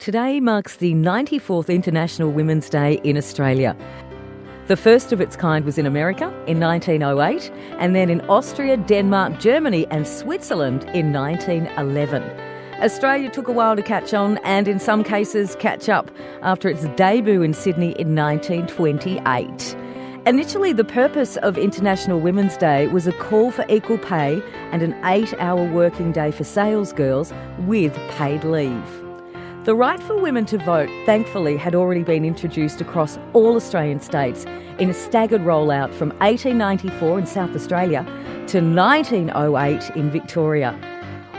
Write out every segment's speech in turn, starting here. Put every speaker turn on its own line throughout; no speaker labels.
Today marks the 94th International Women's Day in Australia. The first of its kind was in America in 1908, and then in Austria, Denmark, Germany, and Switzerland in 1911. Australia took a while to catch on and, in some cases, catch up after its debut in Sydney in 1928. Initially, the purpose of International Women's Day was a call for equal pay and an eight hour working day for sales girls with paid leave. The right for women to vote, thankfully, had already been introduced across all Australian states in a staggered rollout from 1894 in South Australia to 1908 in Victoria.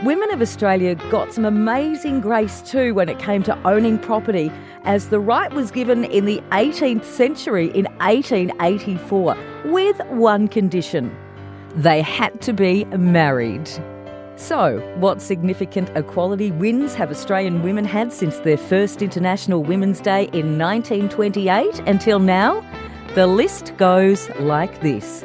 Women of Australia got some amazing grace too when it came to owning property, as the right was given in the 18th century in 1884, with one condition they had to be married. So, what significant equality wins have Australian women had since their first International Women's Day in 1928 until now? The list goes like this.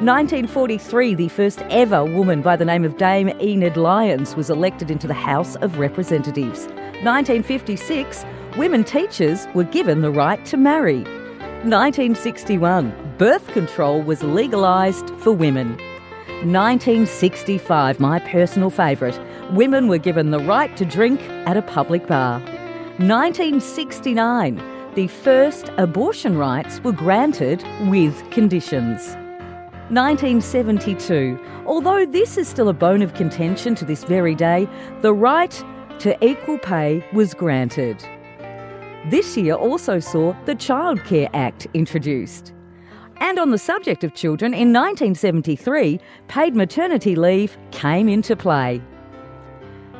1943, the first ever woman by the name of Dame Enid Lyons was elected into the House of Representatives. 1956, women teachers were given the right to marry. 1961, birth control was legalised for women. 1965, my personal favourite, women were given the right to drink at a public bar. 1969, the first abortion rights were granted with conditions. 1972, although this is still a bone of contention to this very day, the right to equal pay was granted. This year also saw the Child Care Act introduced. And on the subject of children, in 1973, paid maternity leave came into play.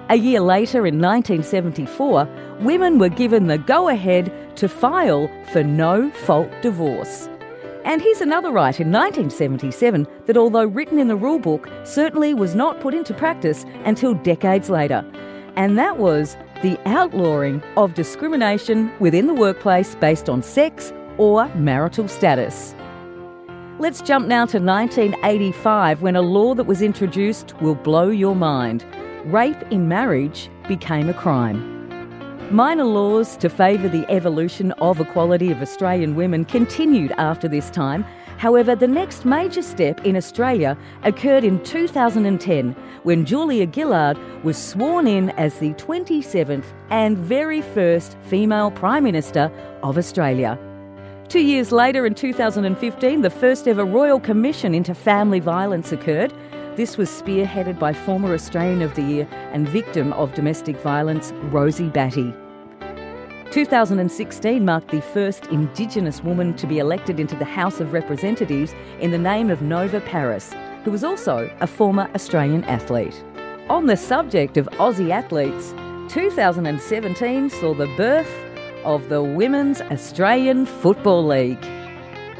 A year later, in 1974, women were given the go ahead to file for no fault divorce. And here's another right in 1977 that, although written in the rulebook, certainly was not put into practice until decades later. And that was the outlawing of discrimination within the workplace based on sex or marital status. Let's jump now to 1985 when a law that was introduced will blow your mind. Rape in marriage became a crime. Minor laws to favour the evolution of equality of Australian women continued after this time. However, the next major step in Australia occurred in 2010 when Julia Gillard was sworn in as the 27th and very first female Prime Minister of Australia. Two years later, in 2015, the first ever Royal Commission into Family Violence occurred. This was spearheaded by former Australian of the Year and victim of domestic violence, Rosie Batty. 2016 marked the first Indigenous woman to be elected into the House of Representatives in the name of Nova Peris, who was also a former Australian athlete. On the subject of Aussie athletes, 2017 saw the birth of the Women's Australian Football League.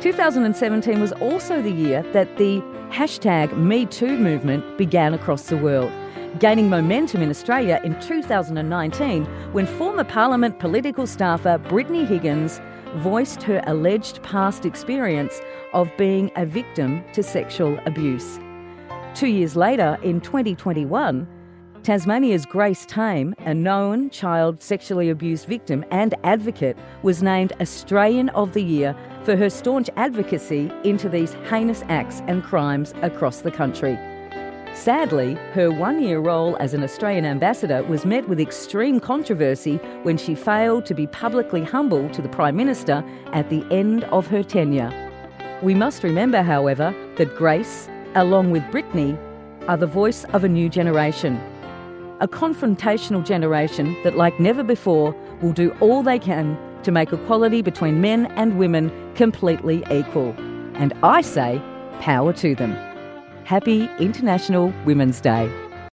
2017 was also the year that the hashtag MeToo movement began across the world, gaining momentum in Australia in 2019 when former Parliament political staffer Brittany Higgins voiced her alleged past experience of being a victim to sexual abuse. Two years later, in 2021, Tasmania's Grace Tame, a known child sexually abused victim and advocate, was named Australian of the Year for her staunch advocacy into these heinous acts and crimes across the country. Sadly, her one year role as an Australian ambassador was met with extreme controversy when she failed to be publicly humble to the Prime Minister at the end of her tenure. We must remember, however, that Grace, along with Brittany, are the voice of a new generation a confrontational generation that, like never before, will do all they can to make equality between men and women completely equal. And I say, power to them. Happy International Women's Day.